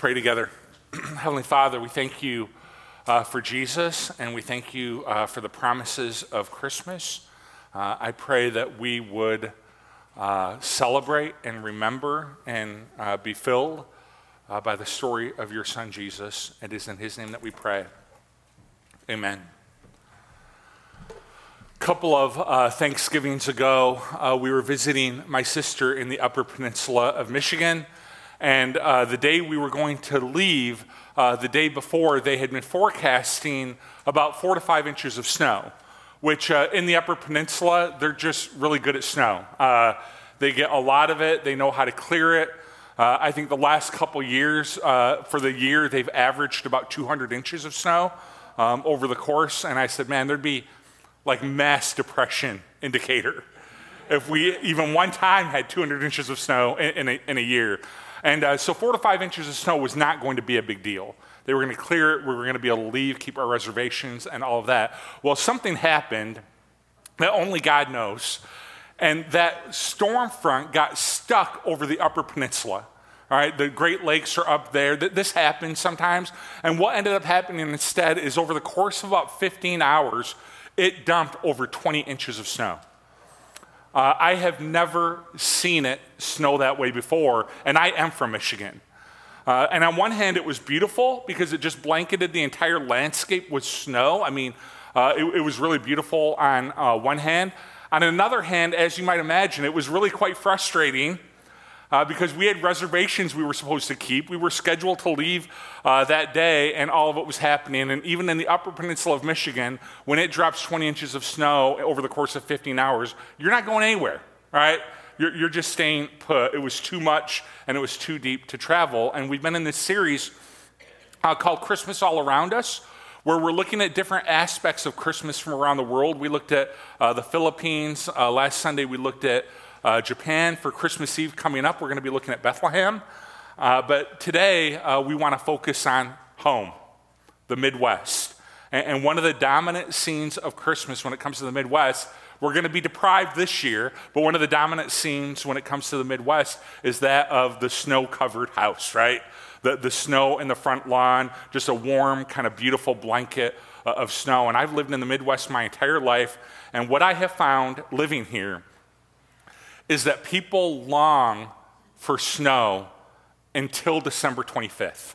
pray together. Heavenly Father, we thank you uh, for Jesus and we thank you uh, for the promises of Christmas. Uh, I pray that we would uh, celebrate and remember and uh, be filled uh, by the story of your Son Jesus. It is in His name that we pray. Amen. A couple of Thanksgivings ago, we were visiting my sister in the Upper Peninsula of Michigan. And uh, the day we were going to leave, uh, the day before, they had been forecasting about four to five inches of snow, which uh, in the Upper Peninsula, they're just really good at snow. Uh, they get a lot of it, they know how to clear it. Uh, I think the last couple years, uh, for the year, they've averaged about 200 inches of snow um, over the course. And I said, man, there'd be like mass depression indicator if we even one time had 200 inches of snow in, in, a, in a year. And uh, so four to five inches of snow was not going to be a big deal. They were going to clear it, we were going to be able to leave, keep our reservations, and all of that. Well, something happened that only God knows. And that storm front got stuck over the Upper Peninsula. All right, the Great Lakes are up there. This happens sometimes. And what ended up happening instead is over the course of about 15 hours, it dumped over 20 inches of snow. Uh, I have never seen it snow that way before, and I am from Michigan. Uh, and on one hand, it was beautiful because it just blanketed the entire landscape with snow. I mean, uh, it, it, was really beautiful on uh, one hand. On another hand, as you might imagine, it was really quite frustrating uh, because we had reservations we were supposed to keep. We were scheduled to leave uh, that day, and all of it was happening. And even in the upper peninsula of Michigan, when it drops 20 inches of snow over the course of 15 hours, you're not going anywhere, right? You're, you're just staying put. It was too much and it was too deep to travel. And we've been in this series uh, called Christmas All Around Us where we're looking at different aspects of Christmas from around the world. We looked at uh, the Philippines. Uh, last Sunday, we looked at uh, Japan for Christmas Eve coming up. We're going to be looking at Bethlehem. Uh, but today, uh, we want to focus on home, the Midwest. And, and one of the dominant scenes of Christmas when it comes to the Midwest, we're going to be deprived this year, but one of the dominant scenes when it comes to the Midwest is that of the snow covered house, right? The, the snow in the front lawn, just a warm, kind of beautiful blanket uh, of snow. And I've lived in the Midwest my entire life, and what I have found living here is that people long for snow until December 25th.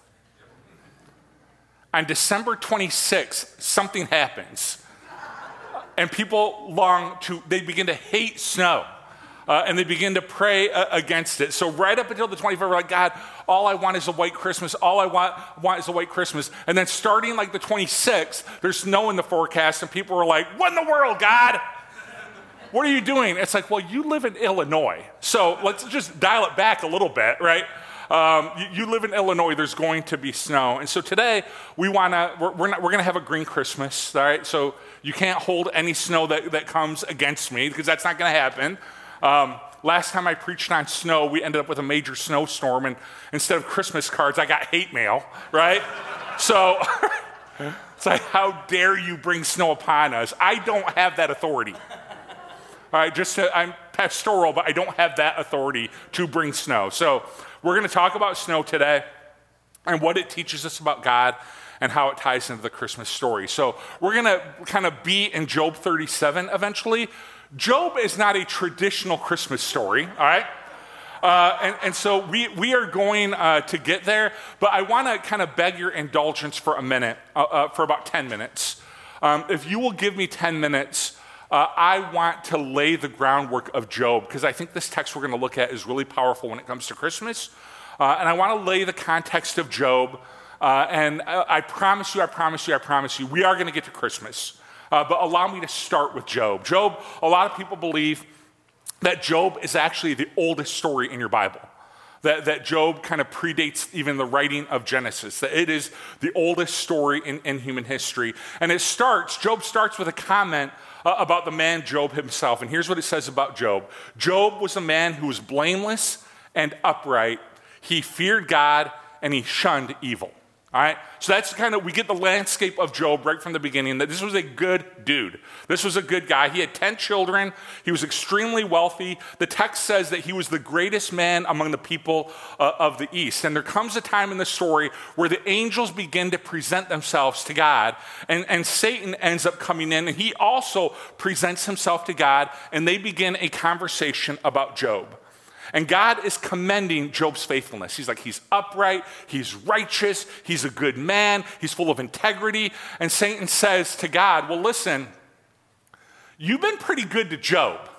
On December 26th, something happens. And people long to, they begin to hate snow. Uh, and they begin to pray uh, against it. So, right up until the 25th, we're like, God, all I want is a white Christmas. All I want, want is a white Christmas. And then, starting like the 26th, there's snow in the forecast, and people are like, What in the world, God? What are you doing? It's like, well, you live in Illinois. So let's just dial it back a little bit, right? Um, you, you, live in Illinois, there's going to be snow. And so today, we want to, we're, we're, we're going to have a green Christmas, all right? So you can't hold any snow that, that comes against me because that's not going to happen. Um, last time I preached on snow, we ended up with a major snowstorm. And instead of Christmas cards, I got hate mail, right? so it's like, how dare you bring snow upon us? I don't have that authority. All right, just to, I'm pastoral, but I don't have that authority to bring snow. So we're going to talk about snow today and what it teaches us about God and how it ties into the Christmas story. So we're going to kind of be in Job 37 eventually. Job is not a traditional Christmas story, all right? Uh, and, and, so we, we are going uh, to get there, but I want to kind of beg your indulgence for a minute, uh, uh, for about 10 minutes. Um, if you will give me 10 minutes, uh, I want to lay the groundwork of Job because I think this text we're going to look at is really powerful when it comes to Christmas. Uh, and I want to lay the context of Job. Uh, and I, I, promise you, I promise you, I promise you, we are going to get to Christmas. Uh, but allow me to start with Job. Job, a lot of people believe that Job is actually the oldest story in your Bible. That, that Job kind of predates even the writing of Genesis, that it is the oldest story in, in human history. And it starts, Job starts with a comment uh, about the man Job himself. And here's what it says about Job Job was a man who was blameless and upright. He feared God and he shunned evil. All right? So that's kind of, we get the landscape of Job right from the beginning that this was a good dude. This was a good guy. He had 10 children. He was extremely wealthy. The text says that he was the greatest man among the people uh, of the East. And there comes a time in the story where the angels begin to present themselves to God, and, and Satan ends up coming in, and he also presents himself to God, and they begin a conversation about Job. And God is commending Job's faithfulness. He's like, he's upright, he's righteous, he's a good man, he's full of integrity. And Satan says to God, Well, listen, you've been pretty good to Job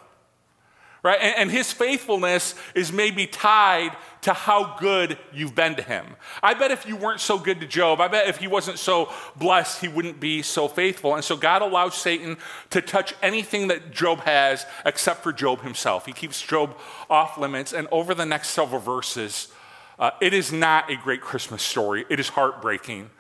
right? And, and, his faithfulness is maybe tied to how good you've been to him. I bet if you weren't so good to Job, I bet if he wasn't so blessed, he wouldn't be so faithful. And so God allows Satan to touch anything that Job has except for Job himself. He keeps Job off limits. And over the next several verses, uh, it is not a great Christmas story, it is heartbreaking.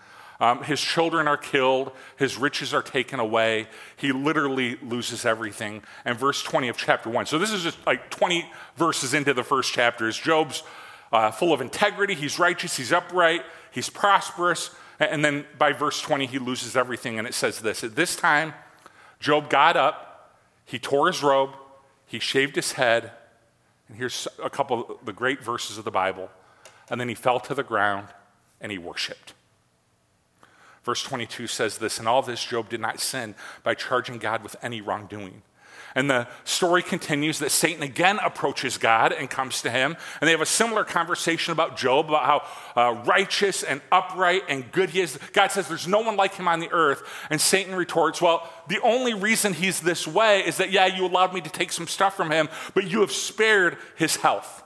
Um, his children are killed, his riches are taken away. He literally loses everything. And verse 20 of chapter 1. So this is just like 20 verses into the first chapter. Is Job's uh, full of integrity, he's righteous, he's upright, he's prosperous. And then by verse 20, he loses everything. And it says this At this time, Job got up, he tore his robe, he shaved his head. And here's a couple of the great verses of the Bible. And then he fell to the ground and he worshiped. Verse 22 says this, and all this Job did not sin by charging God with any wrongdoing. And the story continues that Satan again approaches God and comes to him. And they have a similar conversation about Job, about how uh, righteous and upright and good he is. God says, There's no one like him on the earth. And Satan retorts, Well, the only reason he's this way is that, yeah, you allowed me to take some stuff from him, but you have spared his health.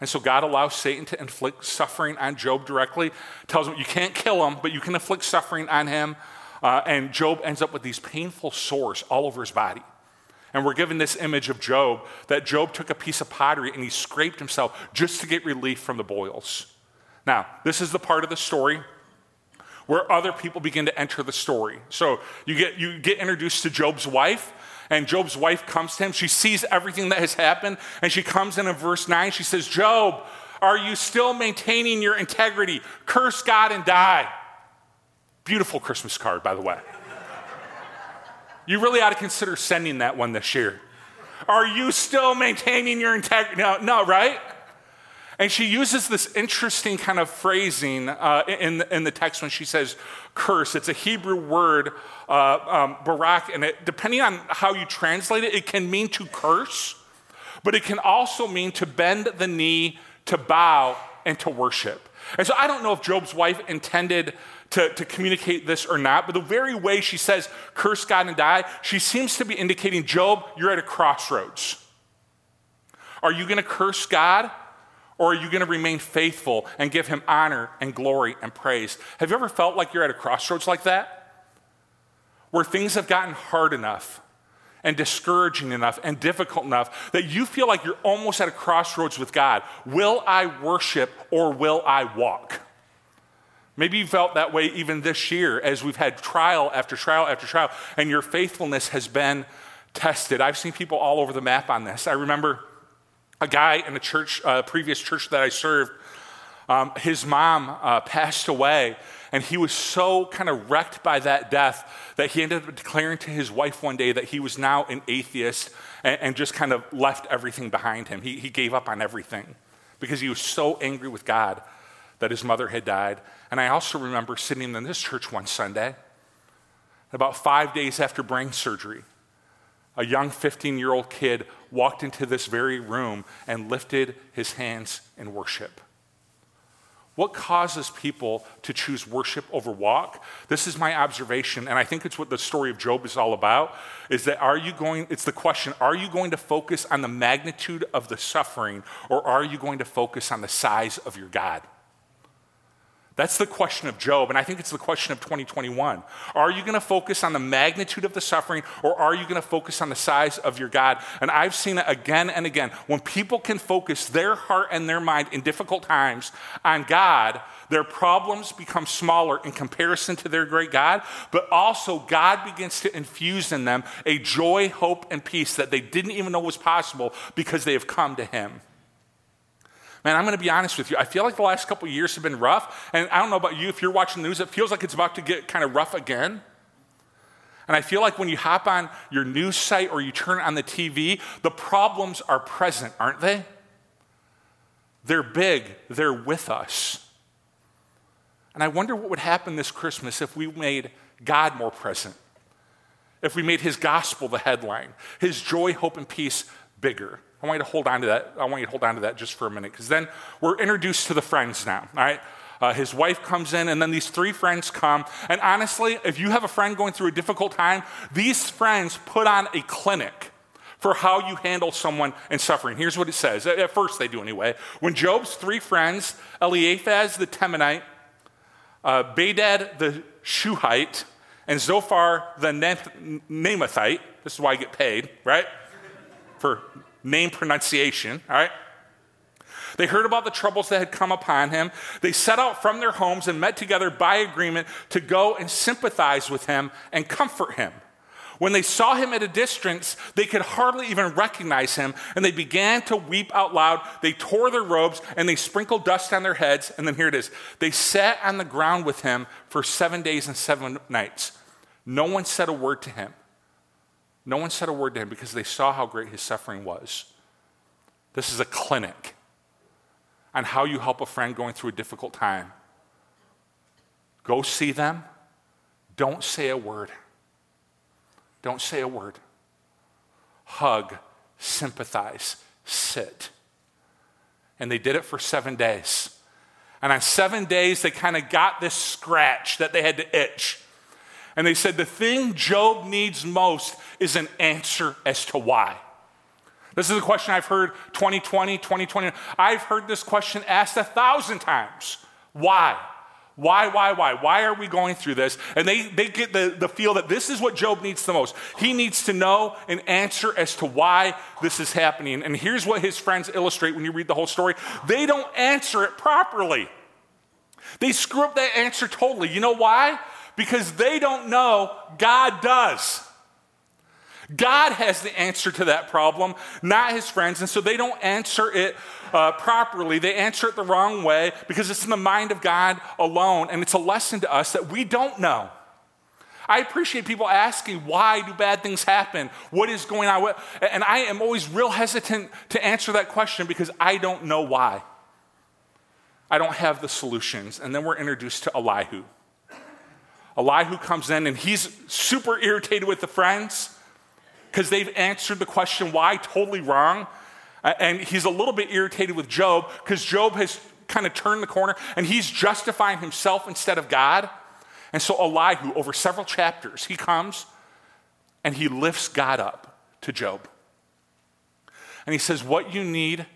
And so God allows Satan to inflict suffering on Job directly, tells him you can't kill him, but you can inflict suffering on him. Uh, and Job ends up with these painful sores all over his body. And we're given this image of Job that Job took a piece of pottery and he scraped himself just to get relief from the boils. Now, this is the part of the story where other people begin to enter the story. So you get, you get introduced to Job's wife, and Job's wife comes to him. She sees everything that has happened, and she comes in in verse 9. She says, Job, are you still maintaining your integrity? Curse God and die. Beautiful Christmas card, by the way. You really ought to consider sending that one this year. Are you still maintaining your integrity? No, no, right? And she uses this interesting kind of phrasing uh, in, in the text when she says curse. It's a Hebrew word, uh, um, barak, and it, depending on how you translate it, it can mean to curse, but it can also mean to bend the knee, to bow, and to worship. And so I don't know if Job's wife intended to, to communicate this or not, but the very way she says, curse God and die, she seems to be indicating, Job, you're at a crossroads. Are you going to curse God? Or are you going to remain faithful and give him honor and glory and praise? Have you ever felt like you're at a crossroads like that? Where things have gotten hard enough and discouraging enough and difficult enough that you feel like you're almost at a crossroads with God. Will I worship or will I walk? Maybe you felt that way even this year as we've had trial after trial after trial, and your faithfulness has been tested. I've seen people all over the map on this. I remember a guy in a church, uh, previous church that I served, um, his mom uh, passed away, and he was so kind of wrecked by that death that he ended up declaring to his wife one day that he was now an atheist and, and just kind of left everything behind him. He, he gave up on everything because he was so angry with God that his mother had died. And I also remember sitting in this church one Sunday, about five days after brain surgery a young 15 year old kid walked into this very room and lifted his hands in worship. What causes people to choose worship over walk? This is my observation, and I think it's what the story of Job is all about. Is that are you going, it's the question, are you going to focus on the magnitude of the suffering, or are you going to focus on the size of your God? That's the question of Job, and I think it's the question of 2021. Are you going to focus on the magnitude of the suffering, or are you going to focus on the size of your God? And I've seen it again and again. When people can focus their heart and their mind in difficult times on God, their problems become smaller in comparison to their great God, but also God begins to infuse in them a joy, hope, and peace that they didn't even know was possible because they have come to Him. Man, I'm going to be honest with you. I feel like the last couple years have been rough. And I don't know about you, if you're watching the news, it feels like it's about to get kind of rough again. And I feel like when you hop on your news site or you turn on the TV, the problems are present, aren't they? They're big, they're with us. And I wonder what would happen this Christmas if we made God more present, if we made His gospel the headline, His joy, hope, and peace bigger. I want you to hold on to that. I want you to hold on to that just for a minute, because then we're introduced to the friends now, all right? Uh, his wife comes in, and then these three friends come. And honestly, if you have a friend going through a difficult time, these friends put on a clinic for how you handle someone in suffering. Here's what it says. At first, they do anyway. When Job's three friends, Eliphaz the Temanite, uh, Bildad the Shuhite, and Zophar the Naamathite, this is why I get paid, right? For name pronunciation, all right? They heard about the troubles that had come upon him. They set out from their homes and met together by agreement to go and sympathize with him and comfort him. When they saw him at a distance, they could hardly even recognize him, and they began to weep out loud. They tore their robes and they sprinkled dust on their heads. And then here it is they sat on the ground with him for seven days and seven nights. No one said a word to him. No one said a word to him because they saw how great his suffering was. This is a clinic on how you help a friend going through a difficult time. Go see them. Don't say a word. Don't say a word. Hug, sympathize, sit. And they did it for seven days. And on seven days, they kind of got this scratch that they had to itch. And they said, The thing Job needs most is an answer as to why. This is a question I've heard 2020, 2020. I've heard this question asked a thousand times. Why? Why, why, why? Why are we going through this? And they, they get the, the feel that this is what Job needs the most. He needs to know an answer as to why this is happening. And here's what his friends illustrate when you read the whole story they don't answer it properly. They screw up that answer totally. You know why? Because they don't know God does. God has the answer to that problem, not his friends. And so they don't answer it uh, properly. They answer it the wrong way because it's in the mind of God alone. And it's a lesson to us that we don't know. I appreciate people asking, why do bad things happen? What is going on? And I am always real hesitant to answer that question because I don't know why. I don't have the solutions. And then we're introduced to Elihu. Elihu comes in and he's super irritated with the friends because they've answered the question why totally wrong. And he's a little bit irritated with Job because Job has kind of turned the corner and he's justifying himself instead of God. And so Elihu, over several chapters, he comes and he lifts God up to Job. And he says, What you need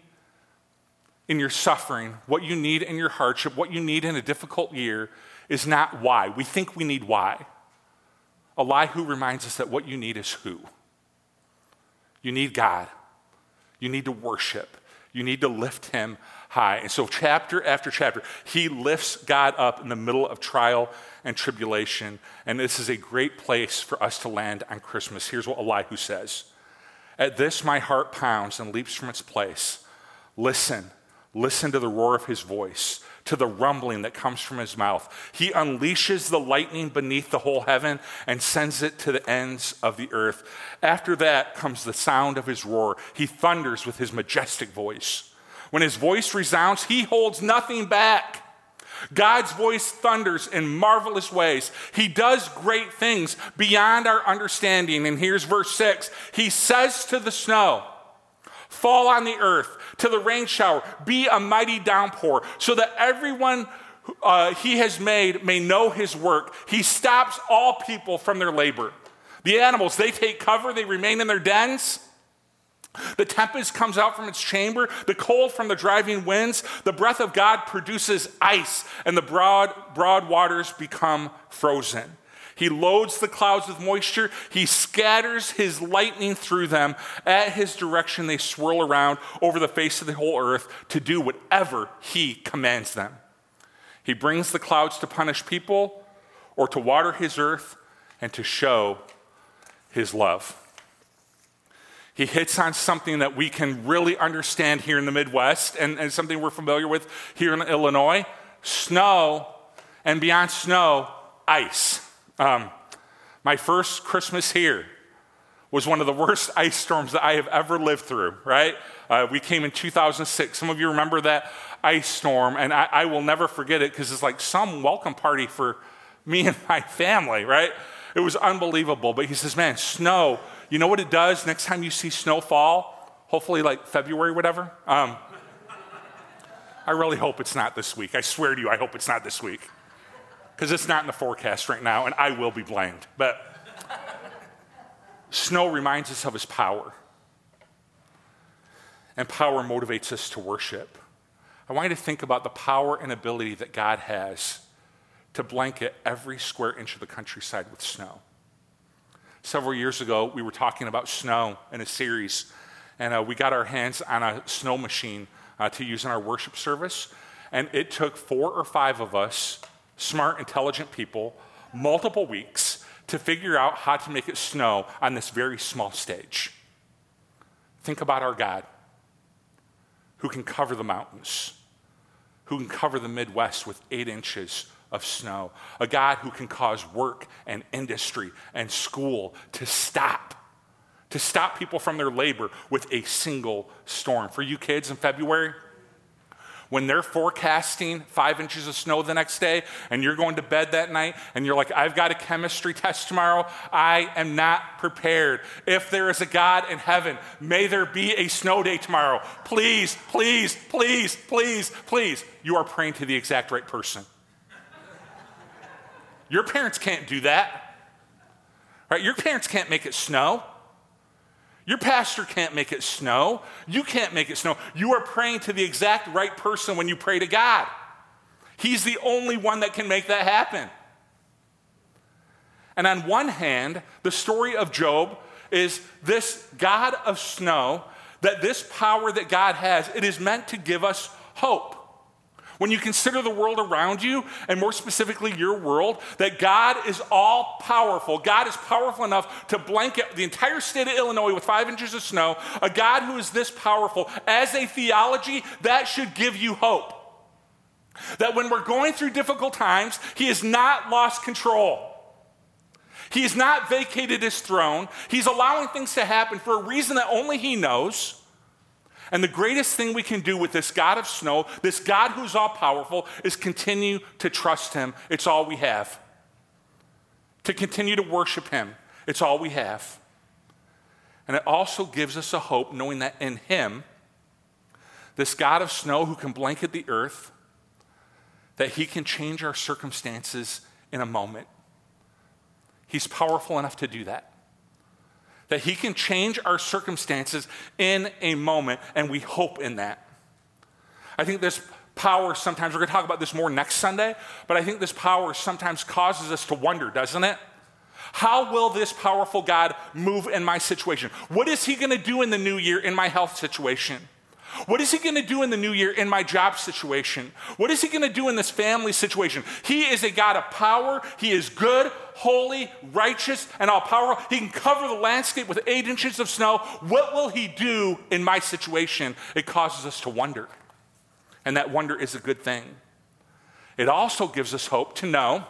in your suffering, what you need in your hardship, what you need in a difficult year is not why. We think we need why. Elihu reminds us that what you need is who. You need God. You need to worship. You need to lift Him high. And so, chapter after chapter, he lifts God up in the middle of trial and tribulation. And this is a great place for us to land on Christmas. Here's what Elihu says At this, my heart pounds and leaps from its place. Listen, listen to the roar of his voice to the rumbling that comes from his mouth. He unleashes the lightning beneath the whole heaven and sends it to the ends of the earth. After that comes the sound of his roar. He thunders with his majestic voice. When his voice resounds, he holds nothing back. God's voice thunders in marvelous ways. He does great things beyond our understanding. And here's verse 6 He says to the snow, Fall on the earth, to the rain shower, be a mighty downpour, so that everyone uh, he has made may know his work. He stops all people from their labor. The animals, they take cover, they remain in their dens. The tempest comes out from its chamber, the cold from the driving winds. The breath of God produces ice, and the broad, broad waters become frozen. He loads the clouds with moisture. He scatters his lightning through them. At his direction, they swirl around over the face of the whole earth to do whatever he commands them. He brings the clouds to punish people or to water his earth and to show his love. he hits on something that we can really understand here in the Midwest and, and something we're familiar with here in Illinois snow, and beyond snow, ice. Um, my first Christmas here was one of the worst ice storms that I have ever lived through, right? Uh, we came in 2006. Some of you remember that ice storm, and I, I will never forget it because it's like some welcome party for me and my family, right? It was unbelievable. But he says, man, snow you know what it does next time you see snow fall? Hopefully, like February, whatever. Um, I really hope it's not this week. I swear to you, I hope it's not this week. Because it's not in the forecast right now, and I will be blamed. But snow reminds us of his power. And power motivates us to worship. I want you to think about the power and ability that God has to blanket every square inch of the countryside with snow. Several years ago, we were talking about snow in a series, and uh, we got our hands on a snow machine uh, to use in our worship service. And it took four or five of us, smart, intelligent people, multiple weeks to figure out how to make it snow on this very small stage. Think about our God who can cover the mountains, who can cover the Midwest with eight inches of snow, a God who can cause work and industry and school to stop, to stop people from their labor with a single storm. For you kids in February, when they're forecasting five inches of snow the next day and you're going to bed that night and you're like, I've got a chemistry test tomorrow, I am not prepared. If there is a God in heaven, may there be a snow day tomorrow. Please, please, please, please, please. You are praying to the exact right person. Your parents can't do that. Right? Your parents can't make it snow. Your pastor can't make it snow. You can't make it snow. You are praying to the exact right person when you pray to God. He's the only one that can make that happen. And on one hand, the story of Job is this God of snow, that this power that God has, it is meant to give us hope. When you consider the world around you, and more specifically your world, that God is all powerful. God is powerful enough to blanket the entire state of Illinois with five inches of snow. A God who is this powerful, as a theology, that should give you hope. That when we're going through difficult times, He has not lost control. He has not vacated His throne. He's allowing things to happen for a reason that only He knows. And the greatest thing we can do with this God of snow, this God who's all powerful, is continue to trust Him. It's all we have. To continue to worship Him. It's all we have. And it also gives us a hope knowing that in Him, this God of snow who can blanket the earth, that He can change our circumstances in a moment. He's powerful enough to do that that He can change our circumstances in a moment, and we hope in that. I think this power sometimes, we're going to talk about this more next Sunday, but I think this power sometimes causes us to wonder, doesn't it? How will this powerful God move in my situation? What is He going to do in the new year in my health situation? What is he going to do in the new year in my job situation? What is he going to do in this family situation? He is a God of power. He is good, holy, righteous, and all powerful. He can cover the landscape with eight inches of snow. What will he do in my situation? It causes us to wonder. And that wonder is a good thing. It also gives us hope to know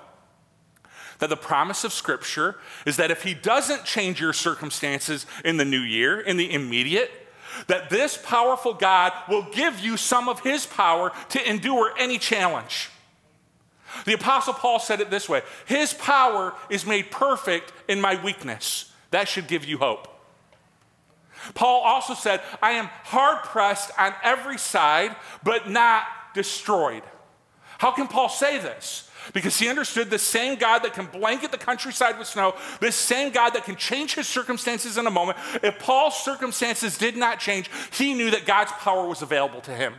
that the promise of Scripture is that if he doesn't change your circumstances in the new year, in the immediate, that this powerful God will give you some of his power to endure any challenge. The Apostle Paul said it this way His power is made perfect in my weakness. That should give you hope. Paul also said, I am hard pressed on every side, but not destroyed. How can Paul say this? Because he understood the same God that can blanket the countryside with snow, this same God that can change his circumstances in a moment. If Paul's circumstances did not change, he knew that God's power was available to him.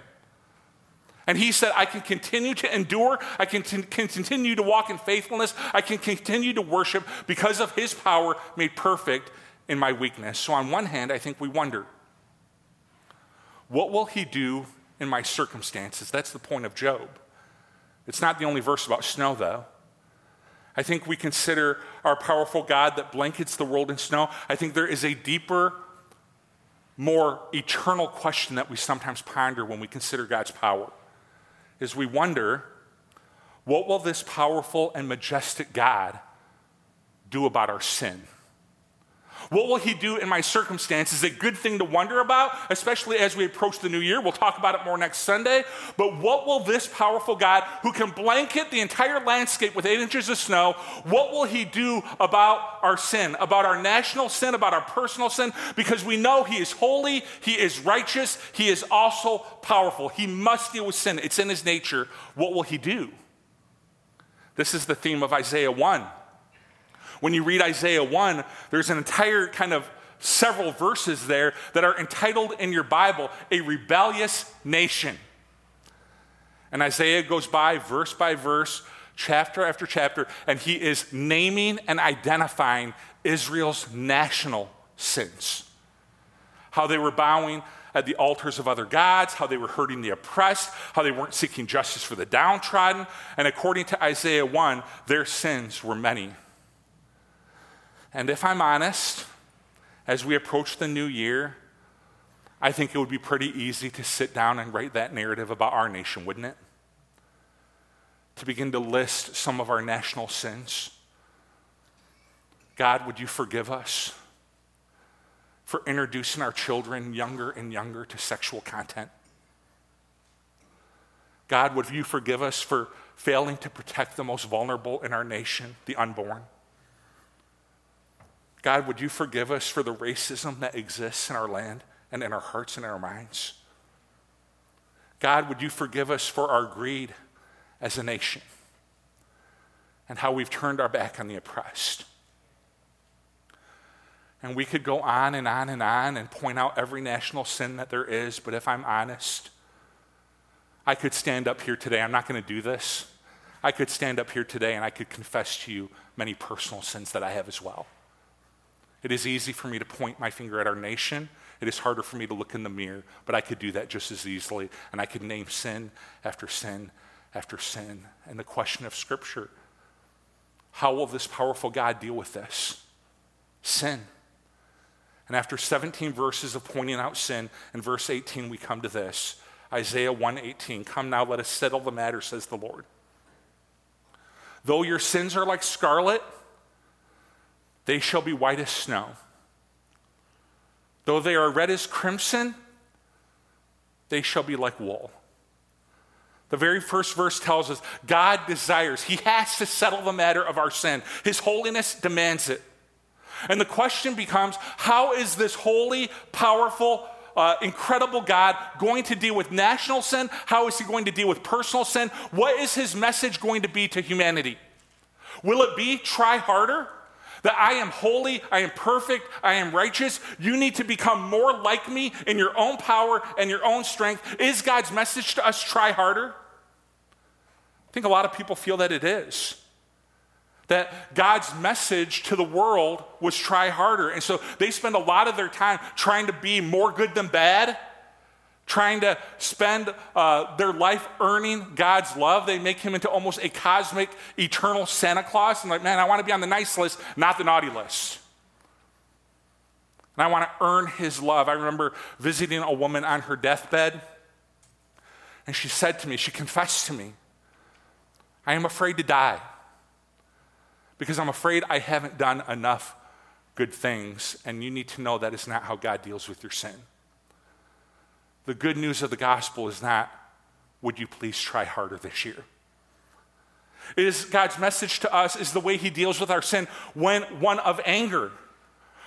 And he said, I can continue to endure. I can, t- can continue to walk in faithfulness. I can continue to worship because of his power made perfect in my weakness. So, on one hand, I think we wonder what will he do in my circumstances? That's the point of Job. It's not the only verse about snow, though. I think we consider our powerful God that blankets the world in snow. I think there is a deeper more eternal question that we sometimes ponder when we consider God's power is we wonder what will this powerful and majestic God do about our sin? What will he do in my circumstance is a good thing to wonder about, especially as we approach the new year. We'll talk about it more next Sunday. But what will this powerful God, who can blanket the entire landscape with eight inches of snow, what will he do about our sin, about our national sin, about our personal sin? Because we know he is holy, he is righteous, he is also powerful. He must deal with sin, it's in his nature. What will he do? This is the theme of Isaiah 1. When you read Isaiah 1, there's an entire kind of several verses there that are entitled in your Bible, A Rebellious Nation. And Isaiah goes by verse by verse, chapter after chapter, and he is naming and identifying Israel's national sins. How they were bowing at the altars of other gods, how they were hurting the oppressed, how they weren't seeking justice for the downtrodden. And according to Isaiah 1, their sins were many. And if I'm honest, as we approach the new year, I think it would be pretty easy to sit down and write that narrative about our nation, wouldn't it? To begin to list some of our national sins. God, would you forgive us for introducing our children younger and younger to sexual content? God, would you forgive us for failing to protect the most vulnerable in our nation, the unborn? God, would you forgive us for the racism that exists in our land and in our hearts and in our minds? God, would you forgive us for our greed as a nation and how we've turned our back on the oppressed? And we could go on and on and on and point out every national sin that there is, but if I'm honest, I could stand up here today. I'm not going to do this. I could stand up here today and I could confess to you many personal sins that I have as well. It is easy for me to point my finger at our nation. It is harder for me to look in the mirror, but I could do that just as easily. And I could name sin after sin after sin. And the question of Scripture how will this powerful God deal with this? Sin. And after 17 verses of pointing out sin, in verse 18 we come to this. Isaiah 1:18 Come now let us settle the matter says the Lord. Though your sins are like scarlet, they shall be white as snow. Though they are red as crimson, they shall be like wool. The very first verse tells us God desires, He has to settle the matter of our sin. His holiness demands it. And the question becomes how is this holy, powerful, uh, incredible God going to deal with national sin? How is He going to deal with personal sin? What is His message going to be to humanity? Will it be try harder? That I am holy, I am perfect, I am righteous. You need to become more like me in your own power and your own strength. Is God's message to us try harder? I think a lot of people feel that it is. That God's message to the world was try harder. And so they spend a lot of their time trying to be more good than bad trying to spend uh, their life earning God's love. They make him into almost a cosmic, eternal Santa Claus. And like, man, I want to be on the nice list, not the naughty list. And I want to earn his love. I remember visiting a woman on her deathbed, and she said to me, she confessed to me, I am afraid to die because I'm afraid I haven't done enough good things. And you need to know that is not how God deals with your sin. The good news of the gospel is not, would you please try harder this year? It is God's message to us is the way he deals with our sin when one of anger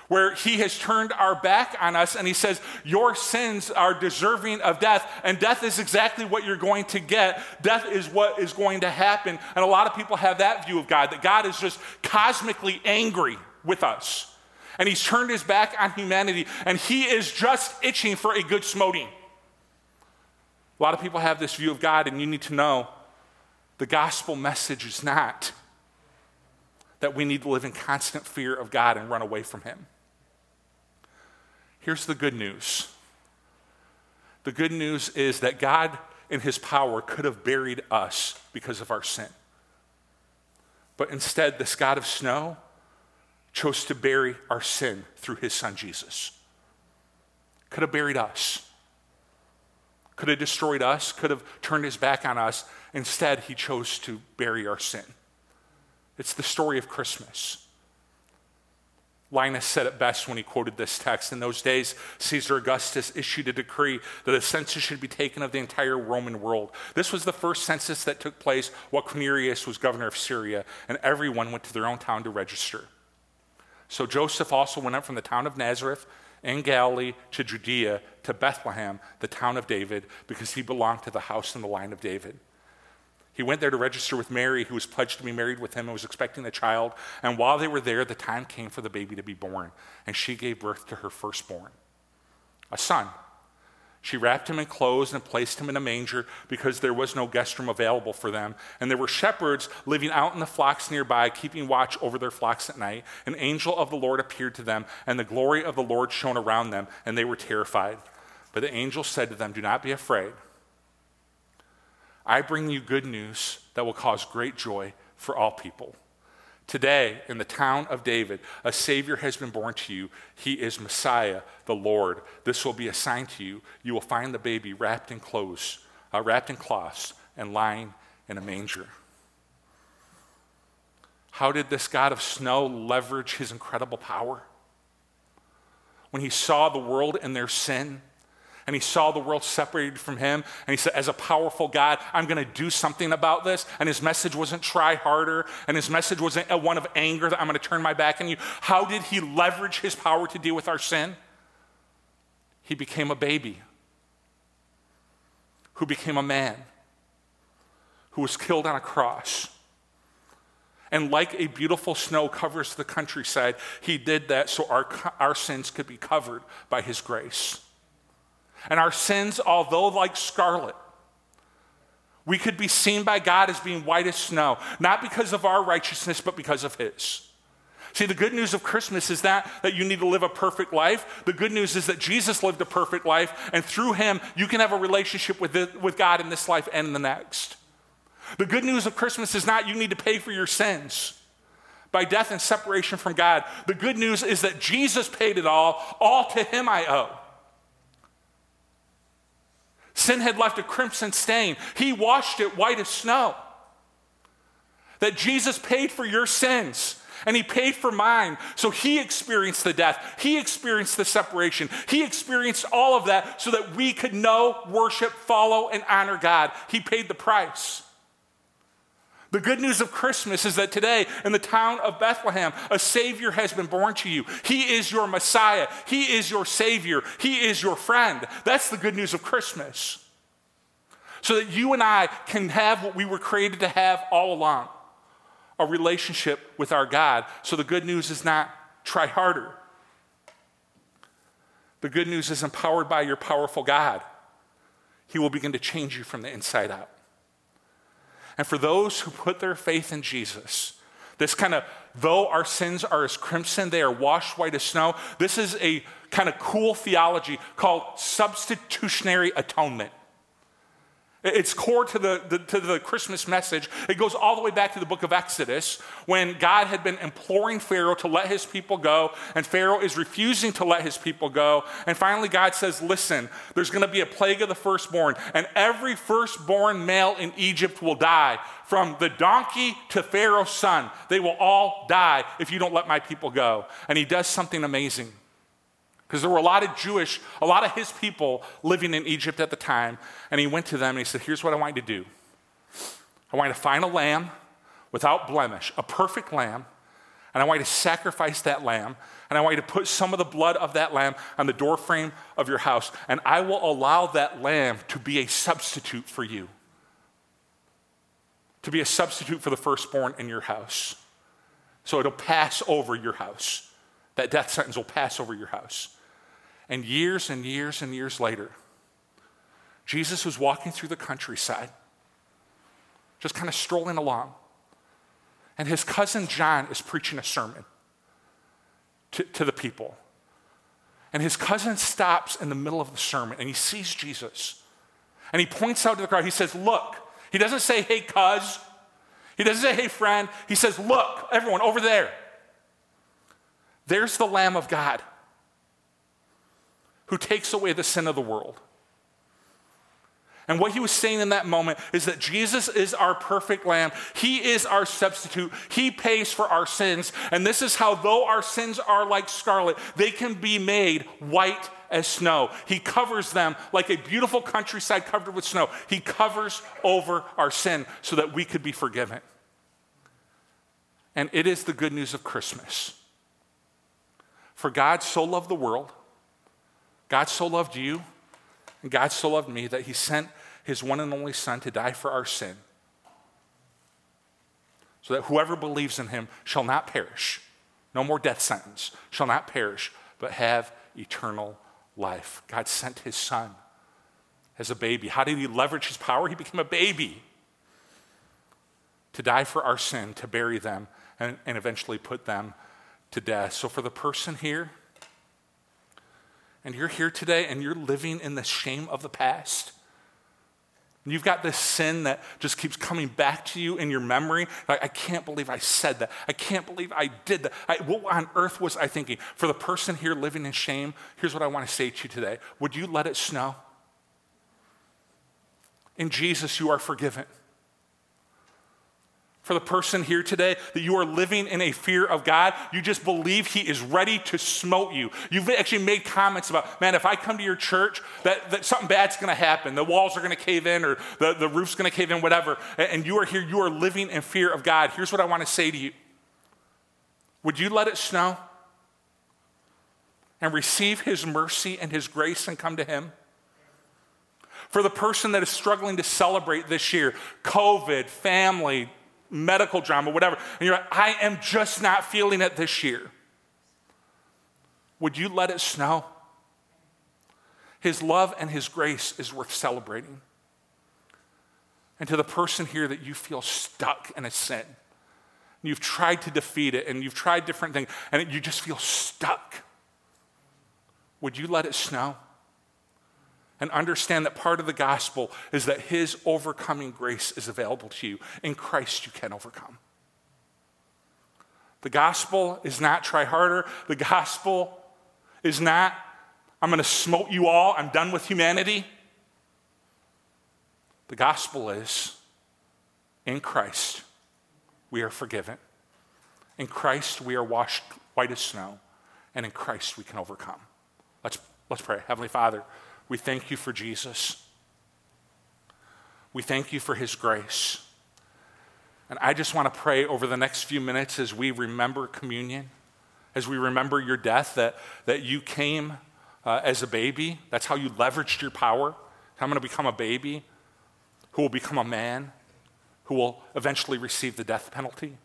where he has turned our back on us and he says, Your sins are deserving of death, and death is exactly what you're going to get. Death is what is going to happen. And a lot of people have that view of God, that God is just cosmically angry with us. And he's turned his back on humanity, and he is just itching for a good smoting. A lot of people have this view of God, and you need to know the gospel message is not that we need to live in constant fear of God and run away from Him. Here's the good news the good news is that God, in His power, could have buried us because of our sin. But instead, this God of snow chose to bury our sin through His Son Jesus. could have buried us, could have destroyed us, could have turned his back on us. Instead, he chose to bury our sin. It's the story of Christmas. Linus said it best when he quoted this text. In those days, Caesar Augustus issued a decree that a census should be taken of the entire Roman world. This was the first census that took place while Quirinius was governor of Syria, and everyone went to their own town to register. So Joseph also went up from the town of Nazareth in Galilee to Judea to Bethlehem, the town of David, because he belonged to the house and the line of David. He went there to register with Mary, who was pledged to be married with him and was expecting a child. And while they were there, the time came for the baby to be born. And she gave birth to her firstborn, a son. She wrapped him in clothes and placed him in a manger because there was no guest room available for them. And there were shepherds living out in the flocks nearby, keeping watch over their flocks at night. An angel of the Lord appeared to them, and the glory of the Lord shone around them, and they were terrified. But the angel said to them, Do not be afraid. I bring you good news that will cause great joy for all people. Today, in the town of David, a Savior has been born to you. He is Messiah, the Lord. This will be a sign to you. You will find the baby wrapped in clothes, uh, wrapped in cloths, and lying in a manger. How did this God of snow leverage his incredible power? When he saw the world and their sin, and he saw the world separated from him. And he said, As a powerful God, I'm going to do something about this. And his message wasn't try harder, and his message wasn't one of anger that I'm going to turn my back on you. How did he leverage his power to deal with our sin? He became a baby who became a man who was killed on a cross. And like a beautiful snow covers the countryside, he did that so our, our sins could be covered by his grace. And our sins, although like scarlet, we could be seen by God as being white as snow, not because of our righteousness, but because of His. See, the good news of Christmas is that, that you need to live a perfect life. The good news is that Jesus lived a perfect life, and through him, you can have a relationship with, the, with God in this life and in the next. The good news of Christmas is not you need to pay for your sins by death and separation from God. The good news is that Jesus paid it all. All to him I owe. Sin had left a crimson stain. He washed it white as snow. That Jesus paid for your sins and he paid for mine. So he experienced the death, he experienced the separation, he experienced all of that so that we could know, worship, follow, and honor God. He paid the price. The good news of Christmas is that today in the town of Bethlehem, a Savior has been born to you. He is your Messiah. He is your Savior. He is your friend. That's the good news of Christmas. So that you and I can have what we were created to have all along a relationship with our God. So the good news is not try harder. The good news is empowered by your powerful God. He will begin to change you from the inside out. And for those who put their faith in Jesus, this kind of, though our sins are as crimson, they are washed white as snow, this is a kind of cool theology called substitutionary atonement. It's core to the, the, to the Christmas message. It goes all the way back to the book of Exodus when God had been imploring Pharaoh to let his people go, and Pharaoh is refusing to let his people go. And finally, God says, Listen, there's going to be a plague of the firstborn, and every firstborn male in Egypt will die. From the donkey to Pharaoh's son, they will all die if you don't let my people go. And he does something amazing. Because there were a lot of Jewish, a lot of his people living in Egypt at the time. And he went to them and he said, Here's what I want you to do I want you to find a lamb without blemish, a perfect lamb. And I want you to sacrifice that lamb. And I want you to put some of the blood of that lamb on the doorframe of your house. And I will allow that lamb to be a substitute for you, to be a substitute for the firstborn in your house. So it'll pass over your house. That death sentence will pass over your house. And years and years and years later, Jesus was walking through the countryside, just kind of strolling along. And his cousin John is preaching a sermon to, to the people. And his cousin stops in the middle of the sermon and he sees Jesus. And he points out to the crowd. He says, Look. He doesn't say, Hey, cuz. He doesn't say, Hey, friend. He says, Look, everyone over there. There's the Lamb of God who takes away the sin of the world. And what he was saying in that moment is that Jesus is our perfect lamb. He is our substitute. He pays for our sins. And this is how, though our sins are like scarlet, they can be made white as snow. He covers them like a beautiful countryside covered with snow. He covers over our sin so that we could be forgiven. And it is the good news of Christmas. For God so loved the world, God so loved you, and God so loved me that he sent his one and only Son to die for our sin. So that whoever believes in him shall not perish, no more death sentence, shall not perish, but have eternal life. God sent his Son as a baby. How did he leverage his power? He became a baby to die for our sin, to bury them, and, and eventually put them to death. So, for the person here, and you're here today and you're living in the shame of the past. You've got this sin that just keeps coming back to you in your memory. Like, I can't believe I said that. I can't believe I did that. I, what on earth was I thinking? For the person here living in shame, here's what I want to say to you today Would you let it snow? In Jesus, you are forgiven for the person here today that you are living in a fear of God. You just believe He is ready to smote you. You've actually made comments about, man, if I come to your church, that, that something bad's to happen. The walls are to cave in or the, the roof's to cave in, whatever. And you are here, you are living in fear of God. Here's what I want to say to you Would you let it snow and receive His mercy and His grace and come to Him? For the person that is struggling to celebrate this year, COVID, family, medical drama, whatever, and you're like, I am just not feeling it this year. Would you let it snow? His love and His grace is worth celebrating. And to the person here that you feel stuck in a sin, you've tried to defeat it and you've tried different things, and you just feel stuck, would you let it snow? And understand that part of the gospel is that his overcoming grace is available to you. In Christ, you can overcome. The gospel is not try harder. The gospel is not, I'm going to smote you all, I'm done with humanity. The gospel is, in Christ, we are forgiven. In Christ, we are washed white as snow. And in Christ, we can overcome. Let's, let's pray. Heavenly Father, we thank you for Jesus. We thank you for his grace. And I just want to pray over the next few minutes as we remember communion, as we remember your death, that, that you came uh, as a baby. That's how you leveraged your power. I'm going to become a baby who will become a man, who will eventually receive the death penalty.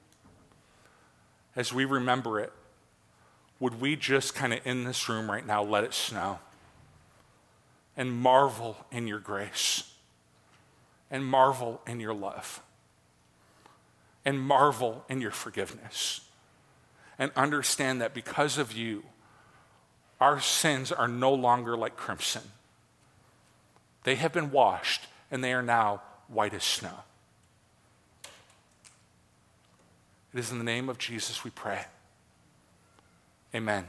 As we remember it, would we just kind of in this room right now let it snow? And marvel in your grace and marvel in your love and marvel in your forgiveness and understand that because of you, our sins are no longer like crimson. They have been washed and they are now white as snow. It is in the name of Jesus we pray. Amen.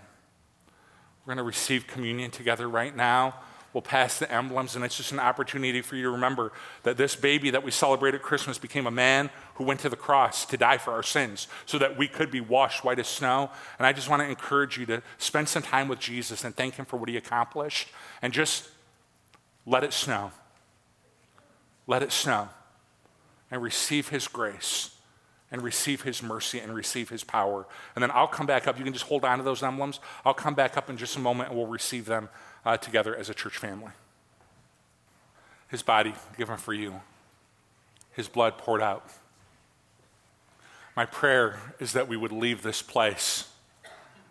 We're going to receive communion together right now will pass the emblems, and it's just an opportunity for you to remember that this baby that we celebrate at Christmas became a man who went to the cross to die for our sins so that we could be washed white as snow. And I just want to encourage you to spend some time with Jesus and thank Him for what He accomplished and just let it snow. Let it snow and receive His grace and receive his mercy and receive his power. And then I'll come back up. You can just hold on to those emblems. I'll come back up in just a moment and we'll receive them uh, together as a church family. His body given for you, his blood poured out. My prayer is that we would leave this place,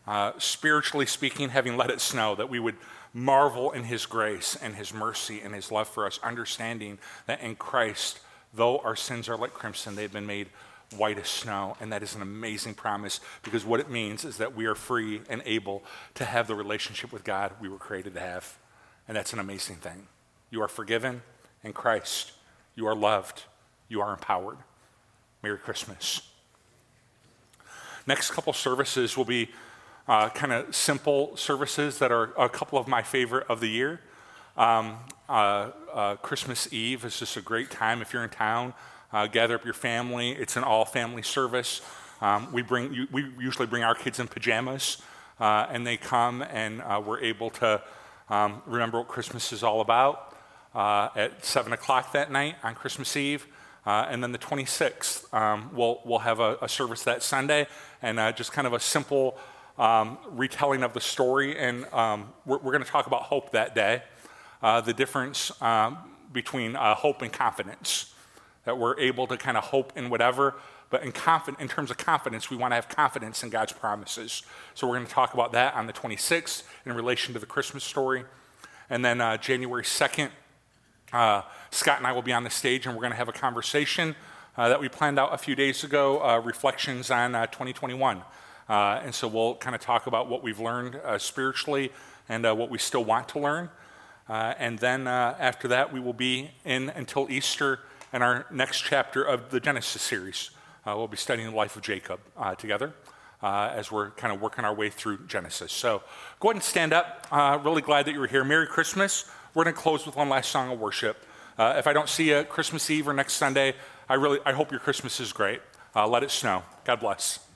uh, spiritually speaking, having let it snow, that we would marvel in his grace and his mercy and his love for us, understanding that in Christ, though our sins are like crimson, they've been made white as snow. And that is an amazing promise because what it means is that we are free and able to have the relationship with God we were created to have. And that's an amazing thing. You are forgiven in Christ, you are loved, you are empowered. Merry Christmas. Next couple services will be uh, kind of simple services that are a couple of my favorite of the year. Um, uh, uh, Christmas Eve is just a great time if you're in town. Uh, gather up your family. It's an all-family service. Um, we bring we usually bring our kids in pajamas, uh, and they come, and uh, we're able to um, remember what Christmas is all about at seven o'clock that night on Christmas Eve. Uh, and then the 26th, um, we'll, we'll have a, a, service that Sunday and uh, just kind of a simple um, retelling of the story. And um, we're, we're going to talk about hope that day, uh, the difference um, between uh, hope and confidence, that we're able to kind of hope in whatever. But in, in terms of confidence, we want to have confidence in God's promises. So we're going to talk about that on the 26th in relation to the Christmas story. And then uh, January 2nd, uh, Scott and I will be on the stage and we're going to have a conversation uh, that we planned out a few days ago uh, reflections on uh, 2021. Uh, and so we'll kind of talk about what we've learned spiritually and what we still want to learn. and then after that, we will be in until Easter in our next chapter of the Genesis series. we'll be studying the life of Jacob together. Uh, as we're kind of working our way through Genesis. So go ahead and stand up. Uh, really glad that you were here. Merry Christmas. We're going to close with one last song of worship. Uh, if I don't see you Christmas Eve or next Sunday, I really I hope your Christmas is great. Uh, let it snow. God bless.